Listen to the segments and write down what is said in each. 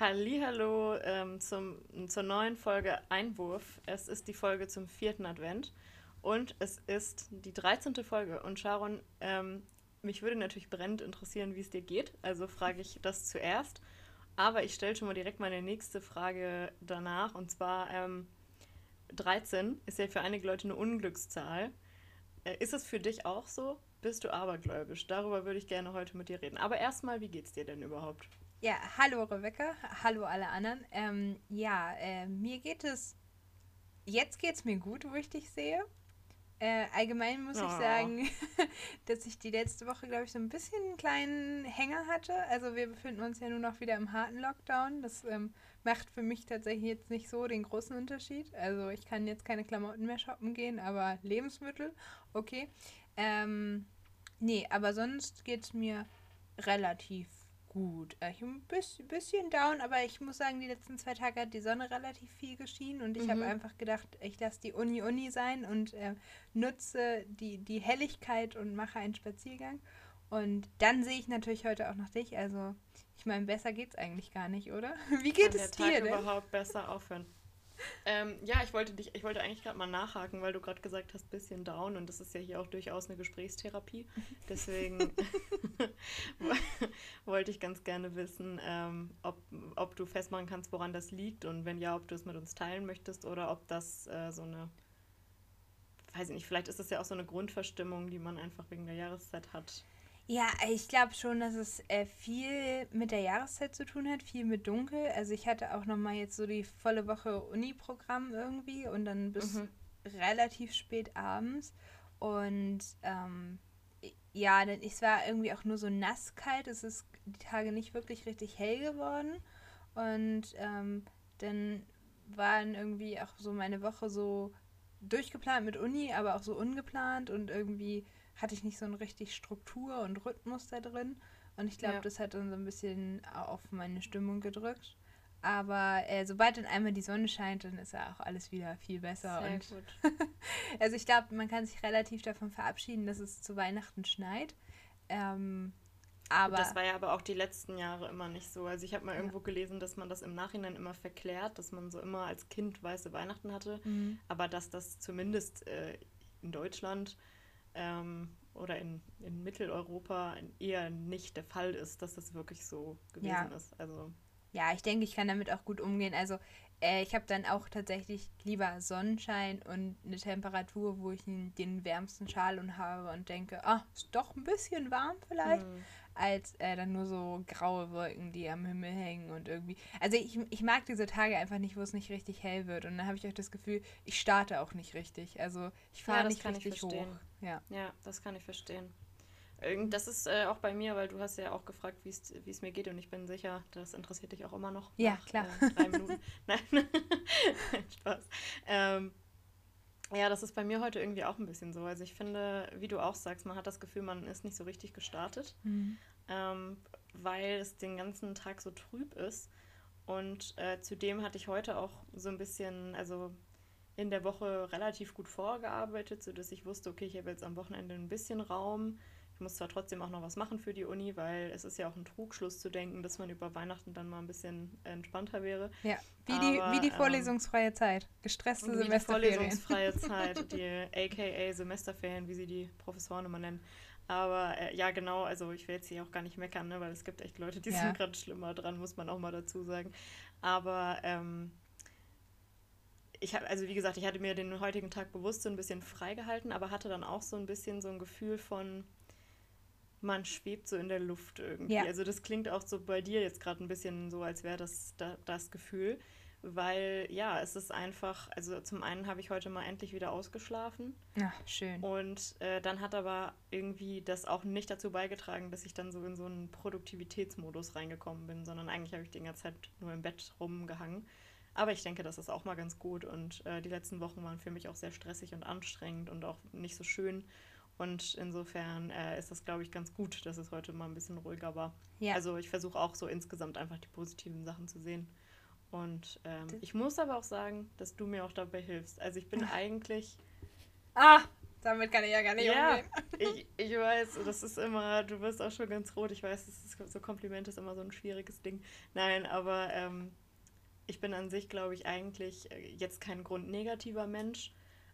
Hallo ähm, zum, zur neuen Folge Einwurf. Es ist die Folge zum vierten Advent und es ist die 13. Folge. Und Sharon, ähm, mich würde natürlich brennend interessieren, wie es dir geht. Also frage ich das zuerst. Aber ich stelle schon mal direkt meine nächste Frage danach. Und zwar ähm, 13 ist ja für einige Leute eine Unglückszahl. Äh, ist es für dich auch so? Bist du abergläubisch? Darüber würde ich gerne heute mit dir reden. Aber erstmal, wie geht's dir denn überhaupt? Ja, hallo Rebecca, hallo alle anderen. Ähm, ja, äh, mir geht es, jetzt geht es mir gut, wo ich dich sehe. Äh, allgemein muss oh. ich sagen, dass ich die letzte Woche, glaube ich, so ein bisschen einen kleinen Hänger hatte. Also wir befinden uns ja nur noch wieder im harten Lockdown. Das ähm, macht für mich tatsächlich jetzt nicht so den großen Unterschied. Also ich kann jetzt keine Klamotten mehr shoppen gehen, aber Lebensmittel, okay. Ähm, nee, aber sonst geht es mir relativ gut. Äh, ich bin ein bisschen, bisschen down, aber ich muss sagen, die letzten zwei Tage hat die Sonne relativ viel geschienen und ich mhm. habe einfach gedacht, ich lasse die Uni Uni sein und äh, nutze die, die Helligkeit und mache einen Spaziergang. Und dann sehe ich natürlich heute auch noch dich. Also, ich meine, besser geht's eigentlich gar nicht, oder? Wie geht Kann es der Tag dir denn? überhaupt besser aufhören? Ähm, ja, ich wollte dich, ich wollte eigentlich gerade mal nachhaken, weil du gerade gesagt hast, bisschen down und das ist ja hier auch durchaus eine Gesprächstherapie. Deswegen wollte ich ganz gerne wissen, ähm, ob, ob du festmachen kannst, woran das liegt und wenn ja, ob du es mit uns teilen möchtest oder ob das äh, so eine, weiß ich nicht, vielleicht ist das ja auch so eine Grundverstimmung, die man einfach wegen der Jahreszeit hat. Ja, ich glaube schon, dass es äh, viel mit der Jahreszeit zu tun hat, viel mit Dunkel. Also ich hatte auch nochmal jetzt so die volle Woche Uni-Programm irgendwie und dann bis mhm. relativ spät abends. Und ähm, ja, denn es war irgendwie auch nur so nasskalt. Es ist die Tage nicht wirklich richtig hell geworden. Und ähm, dann waren irgendwie auch so meine Woche so durchgeplant mit Uni, aber auch so ungeplant und irgendwie hatte ich nicht so eine richtig Struktur und Rhythmus da drin. Und ich glaube, ja. das hat dann so ein bisschen auf meine Stimmung gedrückt. Aber äh, sobald dann einmal die Sonne scheint, dann ist ja auch alles wieder viel besser. Sehr gut. also ich glaube, man kann sich relativ davon verabschieden, dass es zu Weihnachten schneit. Ähm, aber das war ja aber auch die letzten Jahre immer nicht so. Also ich habe mal ja. irgendwo gelesen, dass man das im Nachhinein immer verklärt, dass man so immer als Kind weiße Weihnachten hatte, mhm. aber dass das zumindest äh, in Deutschland ähm, oder in, in Mitteleuropa eher nicht der Fall ist, dass das wirklich so gewesen ja. ist. Also ja, ich denke, ich kann damit auch gut umgehen. Also äh, ich habe dann auch tatsächlich lieber Sonnenschein und eine Temperatur, wo ich den wärmsten Schal und habe und denke, ah, ist doch ein bisschen warm vielleicht. Mhm als äh, dann nur so graue Wolken, die am Himmel hängen und irgendwie. Also ich, ich mag diese Tage einfach nicht, wo es nicht richtig hell wird. Und dann habe ich auch das Gefühl, ich starte auch nicht richtig. Also ich fahre ja, nicht richtig hoch. Ja. ja, das kann ich verstehen. Das ist äh, auch bei mir, weil du hast ja auch gefragt, wie es mir geht und ich bin sicher, das interessiert dich auch immer noch. Ja, nach, klar. Äh, drei Minuten. Nein, Spaß. Ähm, ja, das ist bei mir heute irgendwie auch ein bisschen so. Also ich finde, wie du auch sagst, man hat das Gefühl, man ist nicht so richtig gestartet, mhm. ähm, weil es den ganzen Tag so trüb ist. Und äh, zudem hatte ich heute auch so ein bisschen, also in der Woche relativ gut vorgearbeitet, sodass ich wusste, okay, ich habe jetzt am Wochenende ein bisschen Raum muss zwar trotzdem auch noch was machen für die Uni, weil es ist ja auch ein Trugschluss zu denken, dass man über Weihnachten dann mal ein bisschen entspannter wäre. Ja, wie, Aber, die, wie die ähm, vorlesungsfreie ähm, Zeit. Gestresste wie Semesterferien. Die vorlesungsfreie Zeit, die aka Semesterferien, wie sie die Professoren immer nennen. Aber äh, ja, genau, also ich will jetzt hier auch gar nicht meckern, ne, weil es gibt echt Leute, die ja. sind gerade schlimmer dran, muss man auch mal dazu sagen. Aber ähm, ich habe, also wie gesagt, ich hatte mir den heutigen Tag bewusst so ein bisschen freigehalten, aber hatte dann auch so ein bisschen so ein Gefühl von, man schwebt so in der Luft irgendwie. Ja. Also das klingt auch so bei dir jetzt gerade ein bisschen so, als wäre das da, das Gefühl. Weil ja, es ist einfach, also zum einen habe ich heute mal endlich wieder ausgeschlafen. Ach, schön. Und äh, dann hat aber irgendwie das auch nicht dazu beigetragen, dass ich dann so in so einen Produktivitätsmodus reingekommen bin, sondern eigentlich habe ich die ganze Zeit nur im Bett rumgehangen. Aber ich denke, das ist auch mal ganz gut und äh, die letzten Wochen waren für mich auch sehr stressig und anstrengend und auch nicht so schön. Und insofern äh, ist das, glaube ich, ganz gut, dass es heute mal ein bisschen ruhiger war. Ja. Also ich versuche auch so insgesamt einfach die positiven Sachen zu sehen. Und ähm, ich muss aber auch sagen, dass du mir auch dabei hilfst. Also ich bin eigentlich. Ah, Damit kann ich ja gar nicht ja, umgehen. Ich, ich weiß, das ist immer, du wirst auch schon ganz rot. Ich weiß, ist, so Kompliment ist immer so ein schwieriges Ding. Nein, aber ähm, ich bin an sich, glaube ich, eigentlich äh, jetzt kein grundnegativer Mensch,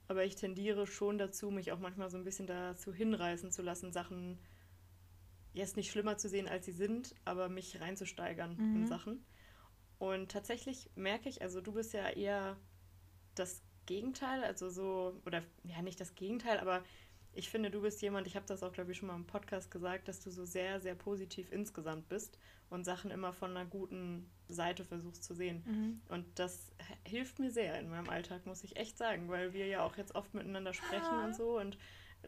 aber ich tendiere schon dazu, mich auch manchmal so ein bisschen dazu hinreißen zu lassen, Sachen jetzt nicht schlimmer zu sehen, als sie sind, aber mich reinzusteigern mhm. in Sachen. Und tatsächlich merke ich, also du bist ja eher das Gegenteil, also so, oder ja, nicht das Gegenteil, aber ich finde, du bist jemand, ich habe das auch, glaube ich, schon mal im Podcast gesagt, dass du so sehr, sehr positiv insgesamt bist und Sachen immer von einer guten Seite versuchst zu sehen. Mhm. Und das hilft mir sehr in meinem Alltag, muss ich echt sagen, weil wir ja auch jetzt oft miteinander sprechen ah. und so und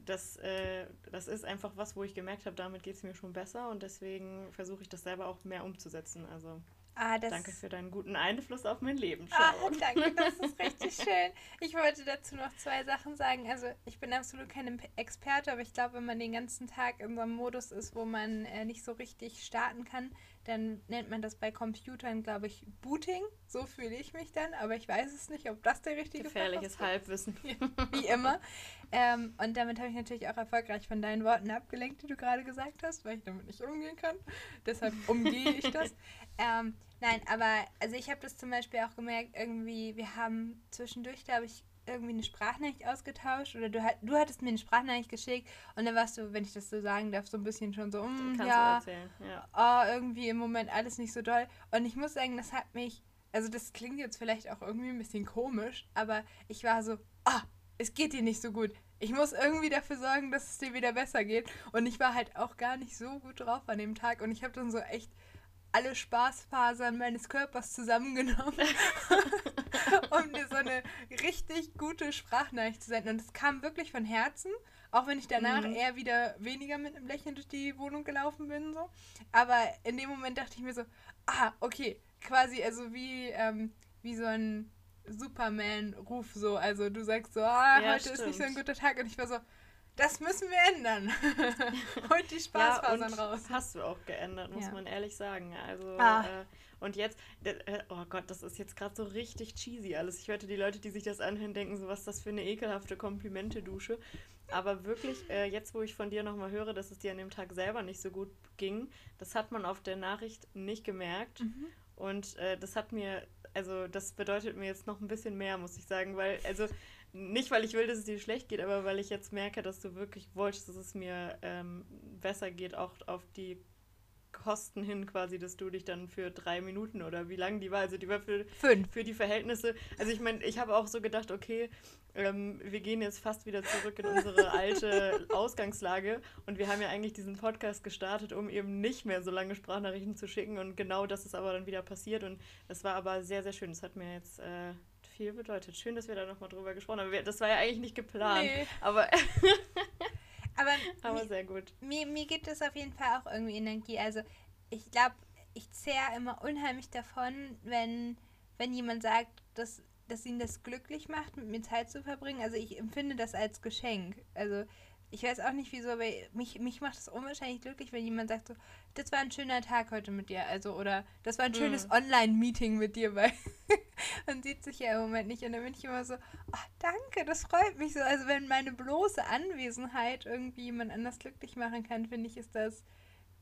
das, äh, das ist einfach was, wo ich gemerkt habe, damit geht es mir schon besser und deswegen versuche ich das selber auch mehr umzusetzen. Also Ah, danke für deinen guten Einfluss auf mein Leben. Ah, danke, das ist richtig schön. Ich wollte dazu noch zwei Sachen sagen. Also ich bin absolut kein Experte, aber ich glaube, wenn man den ganzen Tag in so einem Modus ist, wo man äh, nicht so richtig starten kann, dann nennt man das bei Computern, glaube ich, Booting. So fühle ich mich dann, aber ich weiß es nicht, ob das der richtige Gefährliches Halbwissen. Wie immer. Ähm, und damit habe ich natürlich auch erfolgreich von deinen Worten abgelenkt, die du gerade gesagt hast, weil ich damit nicht umgehen kann. Deshalb umgehe ich das. Ähm, nein, aber also ich habe das zum Beispiel auch gemerkt, irgendwie, wir haben zwischendurch, glaube ich, irgendwie eine Sprachnachricht ausgetauscht oder du, du hattest mir eine Sprachnachricht geschickt und dann warst du, wenn ich das so sagen darf, so ein bisschen schon so, mm, ja, ja. Oh, irgendwie im Moment alles nicht so doll. Und ich muss sagen, das hat mich, also das klingt jetzt vielleicht auch irgendwie ein bisschen komisch, aber ich war so, ah, oh, es geht dir nicht so gut. Ich muss irgendwie dafür sorgen, dass es dir wieder besser geht. Und ich war halt auch gar nicht so gut drauf an dem Tag und ich habe dann so echt alle Spaßfasern meines Körpers zusammengenommen, um dir so eine richtig gute Sprachnachricht zu senden. Und es kam wirklich von Herzen, auch wenn ich danach mhm. eher wieder weniger mit einem Lächeln durch die Wohnung gelaufen bin. So. Aber in dem Moment dachte ich mir so, ah, okay, quasi also wie, ähm, wie so ein Superman-Ruf so. Also du sagst so, ah, ja, heute stimmt. ist nicht so ein guter Tag. Und ich war so, das müssen wir ändern. Holt die Spaßfasern ja, raus. Hast du auch geändert, muss ja. man ehrlich sagen. Also ah. äh, und jetzt, äh, oh Gott, das ist jetzt gerade so richtig cheesy alles. Ich hörte die Leute, die sich das anhören, denken so, was ist das für eine ekelhafte Komplimente-Dusche. Aber wirklich, äh, jetzt wo ich von dir nochmal höre, dass es dir an dem Tag selber nicht so gut ging, das hat man auf der Nachricht nicht gemerkt. Mhm. Und äh, das hat mir, also das bedeutet mir jetzt noch ein bisschen mehr, muss ich sagen, weil, also nicht, weil ich will, dass es dir schlecht geht, aber weil ich jetzt merke, dass du wirklich wolltest, dass es mir ähm, besser geht, auch auf die Kosten hin quasi, dass du dich dann für drei Minuten oder wie lang die war, also die war für, Fünf. für die Verhältnisse. Also ich meine, ich habe auch so gedacht, okay, ähm, wir gehen jetzt fast wieder zurück in unsere alte Ausgangslage und wir haben ja eigentlich diesen Podcast gestartet, um eben nicht mehr so lange Sprachnachrichten zu schicken und genau das ist aber dann wieder passiert und es war aber sehr, sehr schön. Es hat mir jetzt äh, viel bedeutet. Schön, dass wir da nochmal drüber gesprochen haben. Das war ja eigentlich nicht geplant. Nee. Aber, aber, aber sehr gut. Mir, mir gibt es auf jeden Fall auch irgendwie Energie. Also ich glaube, ich zehre immer unheimlich davon, wenn, wenn jemand sagt, dass, dass ihn das glücklich macht, mit mir Zeit zu verbringen. Also ich empfinde das als Geschenk. Also ich weiß auch nicht wieso, aber mich, mich macht es unwahrscheinlich glücklich, wenn jemand sagt so, das war ein schöner Tag heute mit dir, also oder das war ein schönes mm. Online-Meeting mit dir, weil man sieht sich ja im Moment nicht und dann bin ich immer so, oh, danke, das freut mich so. Also wenn meine bloße Anwesenheit irgendwie jemand anders glücklich machen kann, finde ich, ist das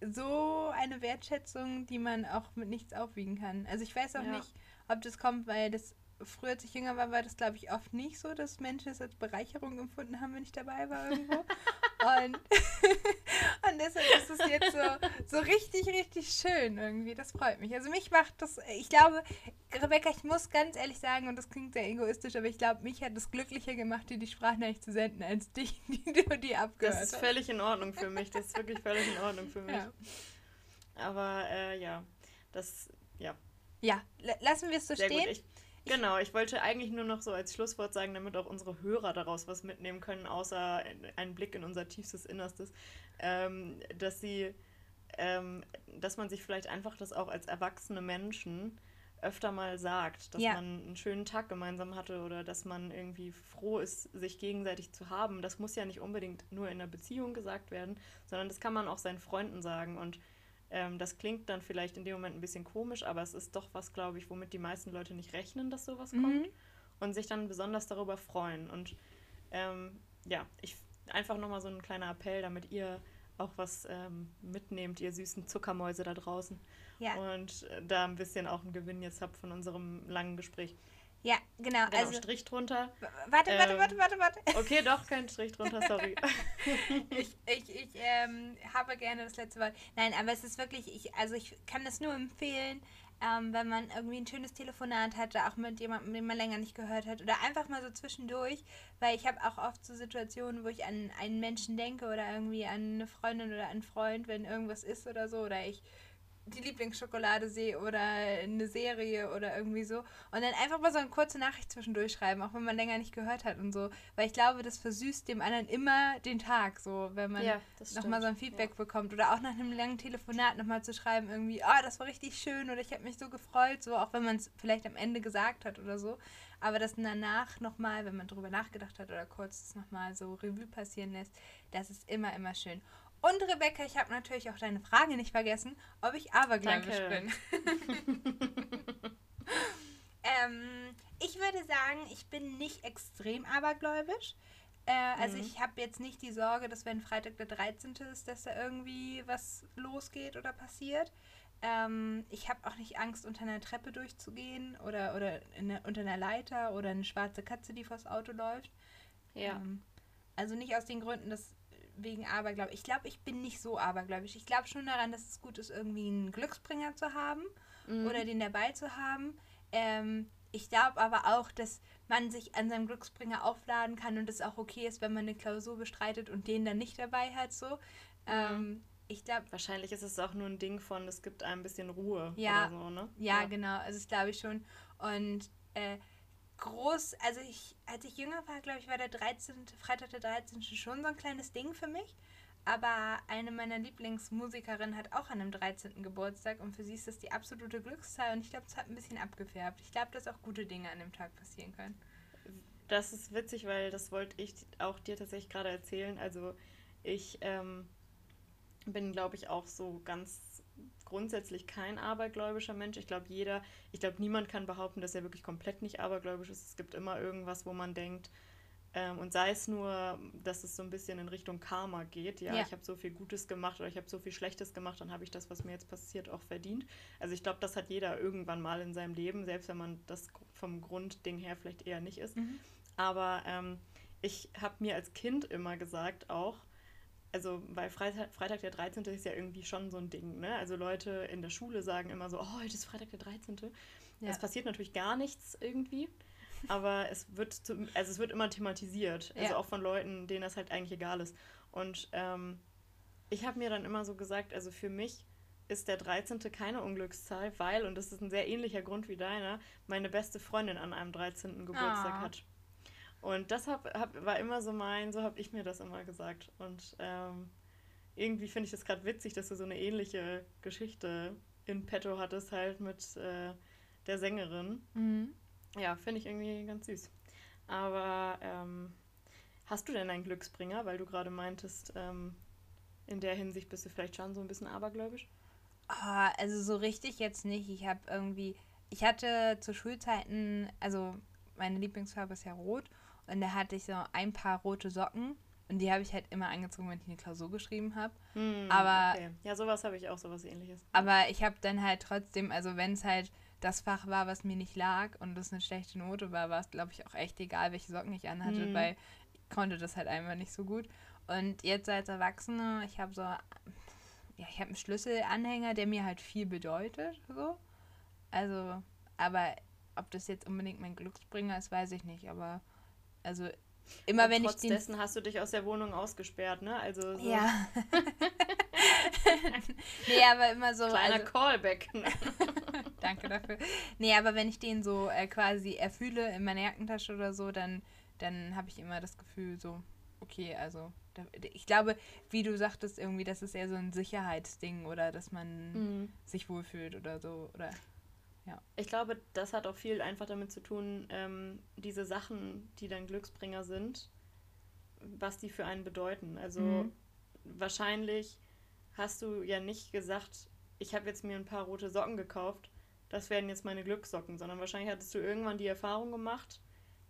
so eine Wertschätzung, die man auch mit nichts aufwiegen kann. Also ich weiß auch ja. nicht, ob das kommt, weil das früher, als ich jünger war, war das, glaube ich, oft nicht so, dass Menschen es als Bereicherung empfunden haben, wenn ich dabei war irgendwo. und, und deshalb ist es jetzt so, so richtig, richtig schön irgendwie. Das freut mich. Also mich macht das, ich glaube, Rebecca, ich muss ganz ehrlich sagen, und das klingt sehr egoistisch, aber ich glaube, mich hat es glücklicher gemacht, dir die Sprachnachricht zu senden, als dich, die du die abgehört hast. Das ist völlig in Ordnung für mich. Das ist wirklich völlig in Ordnung für mich. Ja. Aber äh, ja, das, ja. Ja, lassen wir es so Sehr stehen. Gut. Genau, ich wollte eigentlich nur noch so als Schlusswort sagen, damit auch unsere Hörer daraus was mitnehmen können, außer einen Blick in unser tiefstes Innerstes, ähm, dass sie, ähm, dass man sich vielleicht einfach das auch als erwachsene Menschen öfter mal sagt, dass ja. man einen schönen Tag gemeinsam hatte oder dass man irgendwie froh ist, sich gegenseitig zu haben. Das muss ja nicht unbedingt nur in einer Beziehung gesagt werden, sondern das kann man auch seinen Freunden sagen und ähm, das klingt dann vielleicht in dem Moment ein bisschen komisch, aber es ist doch was, glaube ich, womit die meisten Leute nicht rechnen, dass sowas mhm. kommt und sich dann besonders darüber freuen. Und ähm, ja, ich einfach nochmal so ein kleiner Appell, damit ihr auch was ähm, mitnehmt, ihr süßen Zuckermäuse da draußen. Ja. Und äh, da ein bisschen auch einen Gewinn jetzt habt von unserem langen Gespräch. Ja, genau. genau also Strich drunter. Warte, ähm, warte, warte, warte, warte. Okay, doch, kein Strich drunter, sorry. ich ich, ich ähm, habe gerne das letzte Wort. Nein, aber es ist wirklich, ich, also ich kann das nur empfehlen, ähm, wenn man irgendwie ein schönes Telefonat hatte, auch mit jemandem, den man länger nicht gehört hat, oder einfach mal so zwischendurch, weil ich habe auch oft so Situationen, wo ich an einen Menschen denke oder irgendwie an eine Freundin oder einen Freund, wenn irgendwas ist oder so, oder ich die Lieblingsschokolade sehe oder eine Serie oder irgendwie so. Und dann einfach mal so eine kurze Nachricht zwischendurch schreiben, auch wenn man länger nicht gehört hat und so. Weil ich glaube, das versüßt dem anderen immer den Tag, so, wenn man ja, nochmal so ein Feedback ja. bekommt. Oder auch nach einem langen Telefonat nochmal zu schreiben, irgendwie, oh, das war richtig schön oder ich habe mich so gefreut, so, auch wenn man es vielleicht am Ende gesagt hat oder so. Aber das danach nochmal, wenn man drüber nachgedacht hat oder kurz nochmal so Revue passieren lässt, das ist immer, immer schön. Und Rebecca, ich habe natürlich auch deine Frage nicht vergessen, ob ich abergläubisch bin. ähm, ich würde sagen, ich bin nicht extrem abergläubisch. Äh, also mhm. ich habe jetzt nicht die Sorge, dass wenn Freitag der 13. ist, dass da irgendwie was losgeht oder passiert. Ähm, ich habe auch nicht Angst, unter einer Treppe durchzugehen oder, oder eine, unter einer Leiter oder eine schwarze Katze, die vors Auto läuft. Ja. Ähm, also nicht aus den Gründen, dass wegen Aberglaube. Ich glaube, ich bin nicht so abergläubisch. Ich glaube schon daran, dass es gut ist, irgendwie einen Glücksbringer zu haben mhm. oder den dabei zu haben. Ähm, ich glaube aber auch, dass man sich an seinem Glücksbringer aufladen kann und es auch okay ist, wenn man eine Klausur bestreitet und den dann nicht dabei hat. So. Ähm, ich glaube. Wahrscheinlich ist es auch nur ein Ding von, es gibt ein bisschen Ruhe ja, oder so, ne? Ja, ja. genau. Also das glaube ich schon. Und äh, groß, also ich, als ich jünger war, glaube ich, war der 13., Freitag der 13. schon so ein kleines Ding für mich. Aber eine meiner Lieblingsmusikerinnen hat auch an einem 13. Geburtstag und für sie ist das die absolute Glückszahl und ich glaube, es hat ein bisschen abgefärbt. Ich glaube, dass auch gute Dinge an dem Tag passieren können. Das ist witzig, weil das wollte ich auch dir tatsächlich gerade erzählen. Also ich ähm, bin, glaube ich, auch so ganz grundsätzlich kein abergläubischer Mensch. Ich glaube, jeder, ich glaube, niemand kann behaupten, dass er wirklich komplett nicht abergläubisch ist. Es gibt immer irgendwas, wo man denkt, ähm, und sei es nur, dass es so ein bisschen in Richtung Karma geht. Ja, ja. ich habe so viel Gutes gemacht oder ich habe so viel Schlechtes gemacht, dann habe ich das, was mir jetzt passiert, auch verdient. Also ich glaube, das hat jeder irgendwann mal in seinem Leben, selbst wenn man das vom Grundding her vielleicht eher nicht ist. Mhm. Aber ähm, ich habe mir als Kind immer gesagt auch, also weil Freitag, Freitag der 13. ist ja irgendwie schon so ein Ding, ne? Also Leute in der Schule sagen immer so, oh, heute ist Freitag der 13. Ja. Es passiert natürlich gar nichts irgendwie, aber es wird, zu, also es wird immer thematisiert, also ja. auch von Leuten, denen das halt eigentlich egal ist. Und ähm, ich habe mir dann immer so gesagt, also für mich ist der 13. keine Unglückszahl, weil, und das ist ein sehr ähnlicher Grund wie deiner, meine beste Freundin an einem 13. Geburtstag ah. hat. Und das hab, hab, war immer so mein, so habe ich mir das immer gesagt. Und ähm, irgendwie finde ich das gerade witzig, dass du so eine ähnliche Geschichte in petto hattest, halt mit äh, der Sängerin. Mhm. Ja, finde ich irgendwie ganz süß. Aber ähm, hast du denn einen Glücksbringer, weil du gerade meintest, ähm, in der Hinsicht bist du vielleicht schon so ein bisschen abergläubisch? Oh, also so richtig jetzt nicht. Ich habe irgendwie, ich hatte zu Schulzeiten, also meine Lieblingsfarbe ist ja rot und da hatte ich so ein paar rote Socken. Und die habe ich halt immer angezogen, wenn ich eine Klausur geschrieben habe. Hm, aber okay. ja, sowas habe ich auch, sowas ähnliches. Aber ich habe dann halt trotzdem, also wenn es halt das Fach war, was mir nicht lag und es eine schlechte Note war, war es, glaube ich, auch echt egal, welche Socken ich anhatte, hm. weil ich konnte das halt einfach nicht so gut. Und jetzt als Erwachsene, ich habe so, ja, ich habe einen Schlüsselanhänger, der mir halt viel bedeutet, so. Also, aber ob das jetzt unbedingt mein Glücksbringer ist, weiß ich nicht, aber also immer Und wenn ich den. dessen hast du dich aus der Wohnung ausgesperrt, ne? Also so. Ja. nee, aber immer so. Kleiner also, Callback. Danke dafür. Nee, aber wenn ich den so äh, quasi erfühle in meiner Jackentasche oder so, dann, dann habe ich immer das Gefühl, so, okay, also ich glaube, wie du sagtest, irgendwie, das ist eher so ein Sicherheitsding oder dass man mhm. sich wohlfühlt oder so. Oder ja. Ich glaube, das hat auch viel einfach damit zu tun, ähm, diese Sachen, die dann Glücksbringer sind, was die für einen bedeuten. Also mhm. wahrscheinlich hast du ja nicht gesagt, ich habe jetzt mir ein paar rote Socken gekauft, das werden jetzt meine Glückssocken, sondern wahrscheinlich hattest du irgendwann die Erfahrung gemacht,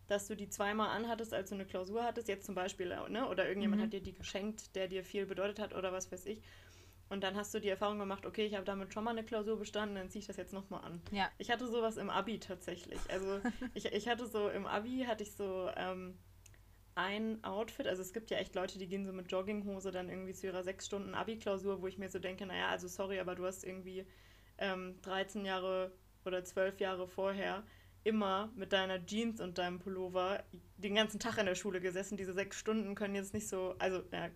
dass du die zweimal anhattest, als du eine Klausur hattest, jetzt zum Beispiel, ne? oder irgendjemand mhm. hat dir die geschenkt, der dir viel bedeutet hat oder was weiß ich. Und dann hast du die Erfahrung gemacht, okay, ich habe damit schon mal eine Klausur bestanden, dann ziehe ich das jetzt nochmal an. Ja. Ich hatte sowas im Abi tatsächlich. Also ich, ich hatte so, im Abi hatte ich so ähm, ein Outfit, also es gibt ja echt Leute, die gehen so mit Jogginghose dann irgendwie zu ihrer sechs Stunden Abi-Klausur, wo ich mir so denke, naja, also sorry, aber du hast irgendwie ähm, 13 Jahre oder 12 Jahre vorher immer mit deiner Jeans und deinem Pullover den ganzen Tag in der Schule gesessen. Diese sechs Stunden können jetzt nicht so, also ja,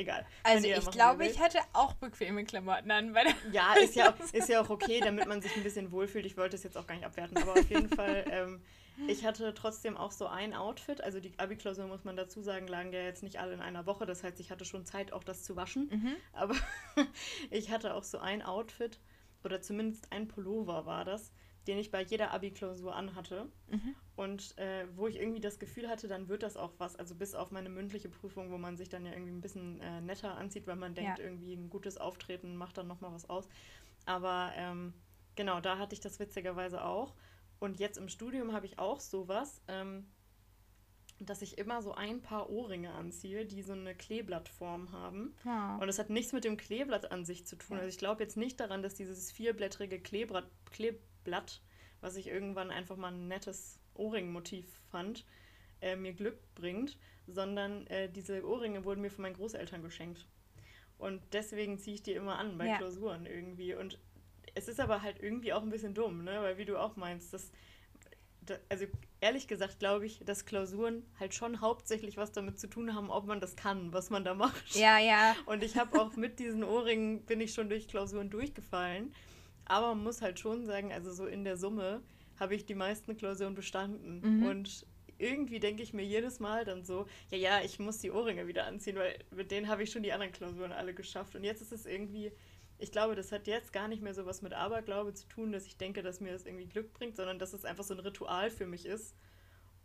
egal. Also ich machen, glaube, ich hätte auch bequeme Klamotten an. Weil ja, ist ja, auch, ist ja auch okay, damit man sich ein bisschen wohlfühlt. Ich wollte es jetzt auch gar nicht abwerten, aber auf jeden Fall, ähm, ich hatte trotzdem auch so ein Outfit. Also die Abi-Klausur, muss man dazu sagen, lagen ja jetzt nicht alle in einer Woche. Das heißt, ich hatte schon Zeit, auch das zu waschen. Mhm. Aber ich hatte auch so ein Outfit, oder zumindest ein Pullover war das, den ich bei jeder Abi-Klausur anhatte. Mhm. Und äh, wo ich irgendwie das Gefühl hatte, dann wird das auch was. Also bis auf meine mündliche Prüfung, wo man sich dann ja irgendwie ein bisschen äh, netter anzieht, weil man denkt, ja. irgendwie ein gutes Auftreten macht dann nochmal was aus. Aber ähm, genau, da hatte ich das witzigerweise auch. Und jetzt im Studium habe ich auch sowas, ähm, dass ich immer so ein paar Ohrringe anziehe, die so eine Kleeblattform haben. Ja. Und das hat nichts mit dem Kleeblatt an sich zu tun. Also ich glaube jetzt nicht daran, dass dieses vierblättrige Kleeblatt, Kleeblatt, was ich irgendwann einfach mal ein nettes Ohrringmotiv fand, äh, mir Glück bringt, sondern äh, diese Ohrringe wurden mir von meinen Großeltern geschenkt. Und deswegen ziehe ich die immer an bei ja. Klausuren irgendwie. Und es ist aber halt irgendwie auch ein bisschen dumm, ne? Weil wie du auch meinst, das, das also ehrlich gesagt glaube ich, dass Klausuren halt schon hauptsächlich was damit zu tun haben, ob man das kann, was man da macht. Ja, ja. Und ich habe auch mit diesen Ohrringen bin ich schon durch Klausuren durchgefallen. Aber man muss halt schon sagen, also so in der Summe habe ich die meisten Klausuren bestanden. Mhm. Und irgendwie denke ich mir jedes Mal dann so, ja, ja, ich muss die Ohrringe wieder anziehen, weil mit denen habe ich schon die anderen Klausuren alle geschafft. Und jetzt ist es irgendwie, ich glaube, das hat jetzt gar nicht mehr so was mit Aberglaube zu tun, dass ich denke, dass mir das irgendwie Glück bringt, sondern dass es einfach so ein Ritual für mich ist,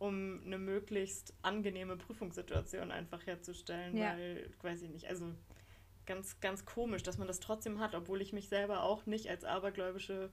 um eine möglichst angenehme Prüfungssituation einfach herzustellen, ja. weil, weiß ich nicht, also ganz, ganz komisch, dass man das trotzdem hat, obwohl ich mich selber auch nicht als abergläubische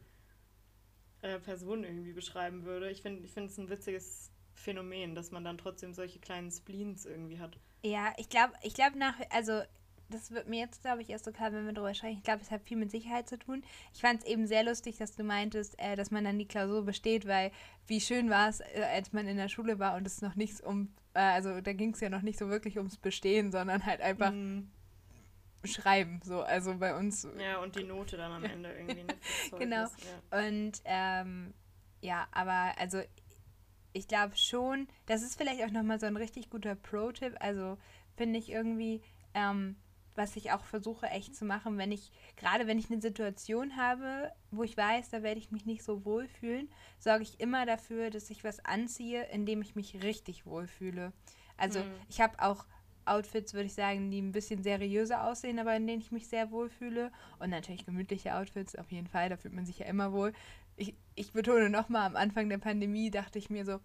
äh, Person irgendwie beschreiben würde. Ich finde ich es ein witziges Phänomen, dass man dann trotzdem solche kleinen Spleens irgendwie hat. Ja, ich glaube, ich glaube nach, also das wird mir jetzt, glaube ich, erst so klar, wenn wir darüber sprechen. Ich glaube, es hat viel mit Sicherheit zu tun. Ich fand es eben sehr lustig, dass du meintest, äh, dass man dann die Klausur besteht, weil wie schön war es, äh, als man in der Schule war und es noch nichts um, äh, also da ging es ja noch nicht so wirklich ums Bestehen, sondern halt einfach mm. Schreiben. So, also bei uns. Ja, und die Note dann am Ende irgendwie. Ne, genau. Ja. Und ähm, ja, aber also ich glaube schon, das ist vielleicht auch nochmal so ein richtig guter Pro-Tipp. Also finde ich irgendwie, ähm, was ich auch versuche echt zu machen, wenn ich, gerade wenn ich eine Situation habe, wo ich weiß, da werde ich mich nicht so wohl fühlen, sorge ich immer dafür, dass ich was anziehe, in dem ich mich richtig wohlfühle. Also mhm. ich habe auch Outfits, würde ich sagen, die ein bisschen seriöser aussehen, aber in denen ich mich sehr wohlfühle. Und natürlich gemütliche Outfits, auf jeden Fall, da fühlt man sich ja immer wohl. Ich, ich betone nochmal, am Anfang der Pandemie dachte ich mir so,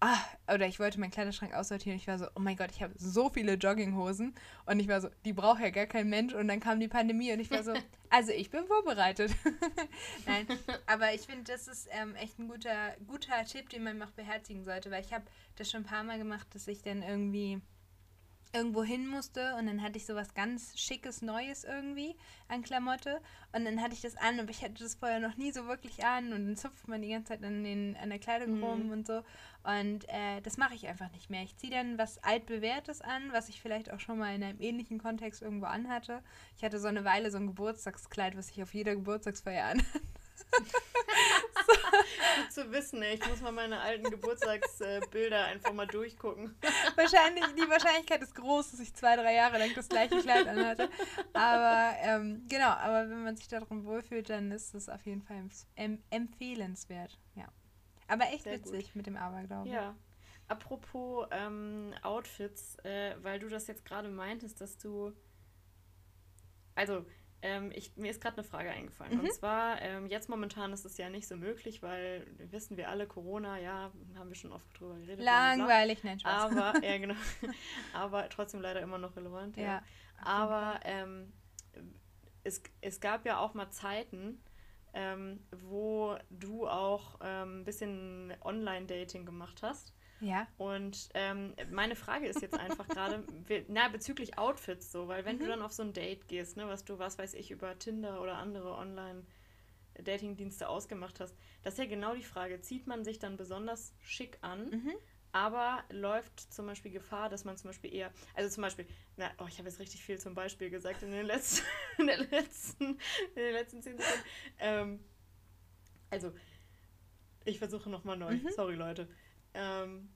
ah, oder ich wollte meinen Kleiderschrank aussortieren ich war so, oh mein Gott, ich habe so viele Jogginghosen und ich war so, die braucht ja gar kein Mensch und dann kam die Pandemie und ich war so, also ich bin vorbereitet. Nein, aber ich finde, das ist ähm, echt ein guter, guter Tipp, den man auch beherzigen sollte, weil ich habe das schon ein paar Mal gemacht, dass ich dann irgendwie irgendwo hin musste und dann hatte ich sowas ganz schickes Neues irgendwie an Klamotte und dann hatte ich das an und ich hatte das vorher noch nie so wirklich an und dann zupft man die ganze Zeit an, den, an der Kleidung mhm. rum und so und äh, das mache ich einfach nicht mehr. Ich ziehe dann was altbewährtes an, was ich vielleicht auch schon mal in einem ähnlichen Kontext irgendwo anhatte. Ich hatte so eine Weile so ein Geburtstagskleid, was ich auf jeder Geburtstagsfeier anhatte. Gut zu wissen, ey. ich muss mal meine alten Geburtstagsbilder einfach mal durchgucken. Wahrscheinlich, die Wahrscheinlichkeit ist groß, dass ich zwei, drei Jahre lang das gleiche Kleid anhatte. Aber ähm, genau, aber wenn man sich darum wohlfühlt, dann ist es auf jeden Fall em empfehlenswert. Ja. Aber echt Sehr witzig gut. mit dem Aberglauben. Ja. Apropos ähm, Outfits, äh, weil du das jetzt gerade meintest, dass du. Also, ähm, ich, mir ist gerade eine Frage eingefallen. Mhm. Und zwar, ähm, jetzt momentan ist es ja nicht so möglich, weil wissen wir alle, Corona, ja, haben wir schon oft drüber geredet. Langweilig, nein, Spaß. Aber, ja, genau. Aber trotzdem leider immer noch relevant. Ja. ja. Aber ähm, es, es gab ja auch mal Zeiten, ähm, wo du auch ähm, ein bisschen Online-Dating gemacht hast. Ja. Und ähm, meine Frage ist jetzt einfach gerade, na, bezüglich Outfits so, weil wenn mhm. du dann auf so ein Date gehst, ne, was du, was weiß ich, über Tinder oder andere Online-Dating-Dienste ausgemacht hast, das ist ja genau die Frage, zieht man sich dann besonders schick an? Mhm aber läuft zum Beispiel Gefahr, dass man zum Beispiel eher, also zum Beispiel, na, oh, ich habe jetzt richtig viel zum Beispiel gesagt in den letzten, in den letzten, in den letzten zehn Sekunden. Ähm, also, ich versuche nochmal neu. Mhm. Sorry, Leute. Ähm,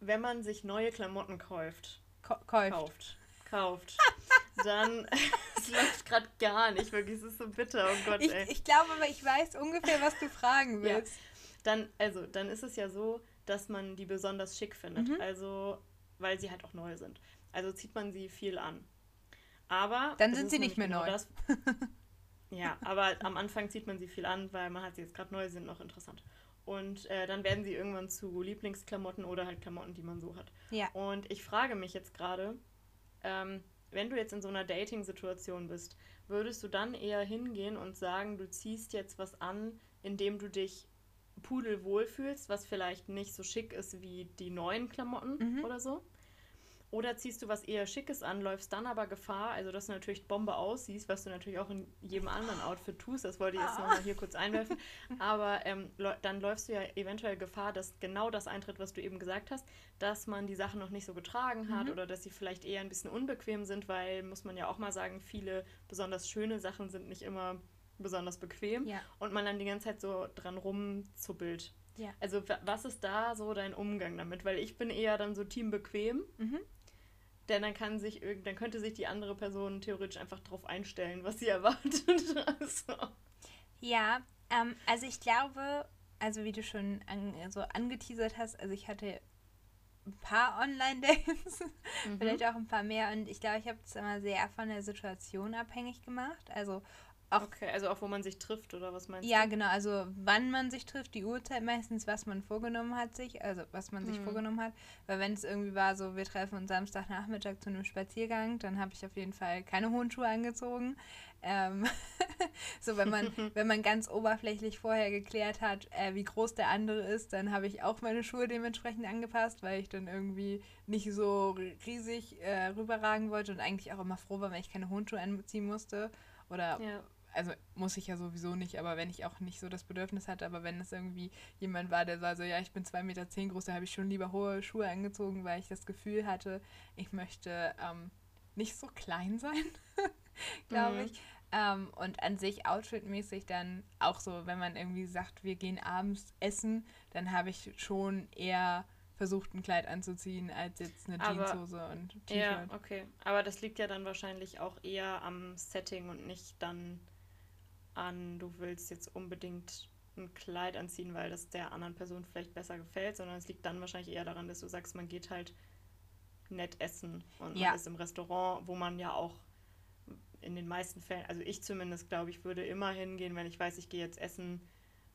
wenn man sich neue Klamotten kauft, Ka kauft, kauft, dann es läuft gerade gar nicht, wirklich, es ist so bitter, oh Gott, ich, ey. Ich glaube aber, ich weiß ungefähr, was du fragen willst. Ja. Dann, also, dann ist es ja so, dass man die besonders schick findet. Mhm. Also, weil sie halt auch neu sind. Also zieht man sie viel an. Aber. Dann sind sie nicht mehr genau neu. Das, ja, aber am Anfang zieht man sie viel an, weil man hat sie jetzt gerade neu, sind noch interessant. Und äh, dann werden sie irgendwann zu Lieblingsklamotten oder halt Klamotten, die man so hat. Ja. Und ich frage mich jetzt gerade, ähm, wenn du jetzt in so einer Dating-Situation bist, würdest du dann eher hingehen und sagen, du ziehst jetzt was an, indem du dich pudelwohl fühlst, was vielleicht nicht so schick ist wie die neuen Klamotten mhm. oder so. Oder ziehst du was eher Schickes an, läufst dann aber Gefahr, also dass du natürlich Bombe aussiehst, was du natürlich auch in jedem anderen Outfit tust, das wollte ich jetzt ah. nochmal hier kurz einwerfen, aber ähm, dann läufst du ja eventuell Gefahr, dass genau das eintritt, was du eben gesagt hast, dass man die Sachen noch nicht so getragen hat mhm. oder dass sie vielleicht eher ein bisschen unbequem sind, weil, muss man ja auch mal sagen, viele besonders schöne Sachen sind nicht immer besonders bequem ja. und man dann die ganze Zeit so dran rumzuppelt. Ja. Also was ist da so dein Umgang damit? Weil ich bin eher dann so Team bequem. Mhm. Denn dann kann sich dann könnte sich die andere Person theoretisch einfach darauf einstellen, was sie erwartet. also. Ja, ähm, also ich glaube, also wie du schon an, so angeteasert hast, also ich hatte ein paar Online-Dates, mhm. vielleicht auch ein paar mehr und ich glaube, ich habe es immer sehr von der Situation abhängig gemacht. Also auch, okay, also auch wo man sich trifft oder was meinst ja, du? Ja, genau, also wann man sich trifft, die Uhrzeit meistens, was man vorgenommen hat sich, also was man sich mhm. vorgenommen hat. Weil wenn es irgendwie war, so wir treffen uns Samstagnachmittag zu einem Spaziergang, dann habe ich auf jeden Fall keine hohen Schuhe angezogen. Ähm so, wenn man, wenn man ganz oberflächlich vorher geklärt hat, äh, wie groß der andere ist, dann habe ich auch meine Schuhe dementsprechend angepasst, weil ich dann irgendwie nicht so riesig äh, rüberragen wollte und eigentlich auch immer froh war, wenn ich keine hohen Schuhe anziehen musste. Oder ja also muss ich ja sowieso nicht, aber wenn ich auch nicht so das Bedürfnis hatte, aber wenn es irgendwie jemand war, der war so, ja, ich bin 2,10 Meter zehn groß, da habe ich schon lieber hohe Schuhe angezogen, weil ich das Gefühl hatte, ich möchte ähm, nicht so klein sein, glaube mhm. ich. Ähm, und an sich outfitmäßig dann auch so, wenn man irgendwie sagt, wir gehen abends essen, dann habe ich schon eher versucht, ein Kleid anzuziehen, als jetzt eine aber, Jeanshose und T-Shirt. Ja, okay. Aber das liegt ja dann wahrscheinlich auch eher am Setting und nicht dann an, du willst jetzt unbedingt ein Kleid anziehen, weil das der anderen Person vielleicht besser gefällt, sondern es liegt dann wahrscheinlich eher daran, dass du sagst, man geht halt nett essen und ja. man ist im Restaurant, wo man ja auch in den meisten Fällen, also ich zumindest glaube ich, würde immer hingehen, wenn ich weiß, ich gehe jetzt essen,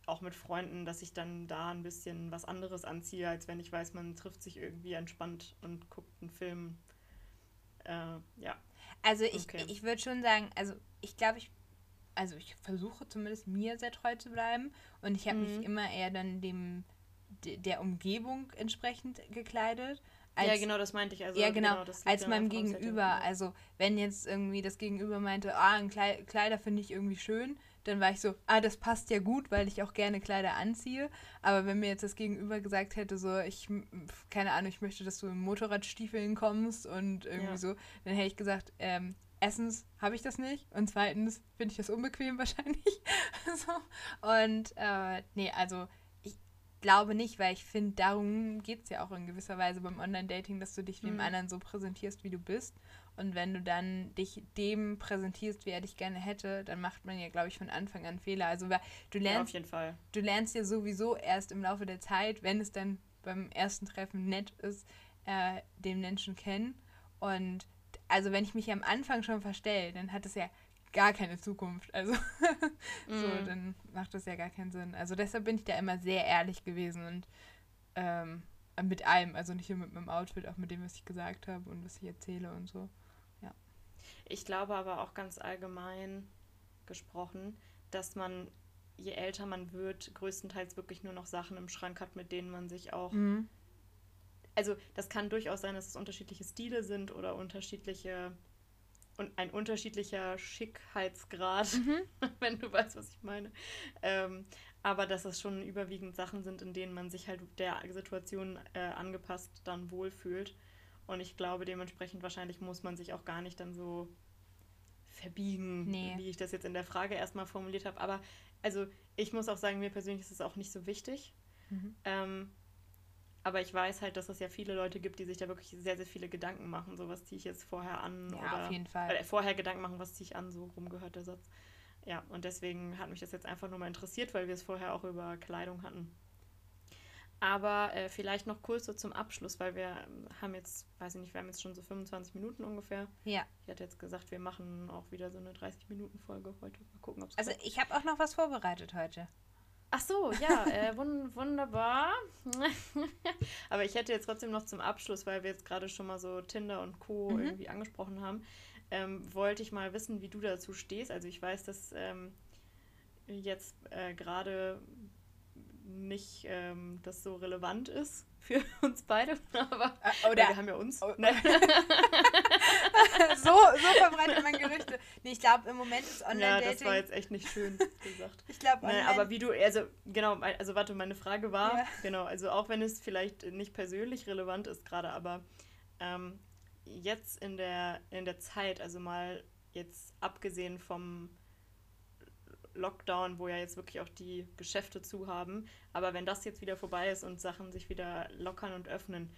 auch mit Freunden, dass ich dann da ein bisschen was anderes anziehe, als wenn ich weiß, man trifft sich irgendwie entspannt und guckt einen Film. Äh, ja. Also ich, okay. ich würde schon sagen, also ich glaube, ich also ich versuche zumindest mir sehr treu zu bleiben und ich habe mhm. mich immer eher dann dem der Umgebung entsprechend gekleidet. Als, ja, genau, das meinte ich. Also, ja, genau, genau als meinem Gegenüber. Also, wenn jetzt irgendwie das Gegenüber meinte, ah, ein Kleid, Kleider finde ich irgendwie schön, dann war ich so, ah, das passt ja gut, weil ich auch gerne Kleider anziehe. Aber wenn mir jetzt das Gegenüber gesagt hätte, so, ich, keine Ahnung, ich möchte, dass du in Motorradstiefeln kommst und irgendwie ja. so, dann hätte ich gesagt, ähm, erstens habe ich das nicht und zweitens finde ich das unbequem wahrscheinlich. so. Und äh, nee, also ich glaube nicht, weil ich finde, darum geht es ja auch in gewisser Weise beim Online-Dating, dass du dich dem mhm. anderen so präsentierst, wie du bist. Und wenn du dann dich dem präsentierst, wie er dich gerne hätte, dann macht man ja, glaube ich, von Anfang an Fehler. Also du lernst, ja, du lernst ja sowieso erst im Laufe der Zeit, wenn es dann beim ersten Treffen nett ist, äh, den Menschen kennen. Und also wenn ich mich am Anfang schon verstelle, dann hat es ja gar keine Zukunft. Also so, mm. dann macht das ja gar keinen Sinn. Also deshalb bin ich da immer sehr ehrlich gewesen und ähm, mit allem, also nicht nur mit meinem Outfit, auch mit dem, was ich gesagt habe und was ich erzähle und so. Ja. Ich glaube aber auch ganz allgemein gesprochen, dass man je älter man wird, größtenteils wirklich nur noch Sachen im Schrank hat, mit denen man sich auch. Mhm. Also, das kann durchaus sein, dass es unterschiedliche Stile sind oder unterschiedliche. Und ein unterschiedlicher Schickheitsgrad, mhm. wenn du weißt, was ich meine. Ähm, aber dass es schon überwiegend Sachen sind, in denen man sich halt der Situation äh, angepasst dann wohlfühlt. Und ich glaube, dementsprechend wahrscheinlich muss man sich auch gar nicht dann so verbiegen, nee. wie ich das jetzt in der Frage erstmal formuliert habe. Aber also ich muss auch sagen, mir persönlich ist es auch nicht so wichtig. Mhm. Ähm, aber ich weiß halt, dass es ja viele Leute gibt, die sich da wirklich sehr, sehr viele Gedanken machen. So, was ziehe ich jetzt vorher an? Ja, oder, auf jeden Fall. Äh, vorher Gedanken machen, was ziehe ich an? So rumgehört der Satz. Ja, und deswegen hat mich das jetzt einfach nur mal interessiert, weil wir es vorher auch über Kleidung hatten. Aber äh, vielleicht noch kurz so zum Abschluss, weil wir haben jetzt, weiß ich nicht, wir haben jetzt schon so 25 Minuten ungefähr. Ja. Ich hatte jetzt gesagt, wir machen auch wieder so eine 30-Minuten-Folge heute. Mal gucken, ob es Also klappt. ich habe auch noch was vorbereitet heute. Ach so, ja, äh, wun wunderbar. Aber ich hätte jetzt trotzdem noch zum Abschluss, weil wir jetzt gerade schon mal so Tinder und Co. Mhm. irgendwie angesprochen haben, ähm, wollte ich mal wissen, wie du dazu stehst. Also ich weiß, dass ähm, jetzt äh, gerade nicht ähm, das so relevant ist für uns beide, aber äh, Oder, wir haben ja uns. Oh, ne? so, so verbreitet man Gerüchte. Nee, ich glaube, im Moment ist Online-Dating... Ja, das war jetzt echt nicht schön gesagt. ich glaube, ne, Aber wie du, also genau, also warte, meine Frage war, ja. genau, also auch wenn es vielleicht nicht persönlich relevant ist gerade, aber ähm, jetzt in der, in der Zeit, also mal jetzt abgesehen vom Lockdown, wo ja jetzt wirklich auch die Geschäfte zu haben. Aber wenn das jetzt wieder vorbei ist und Sachen sich wieder lockern und öffnen,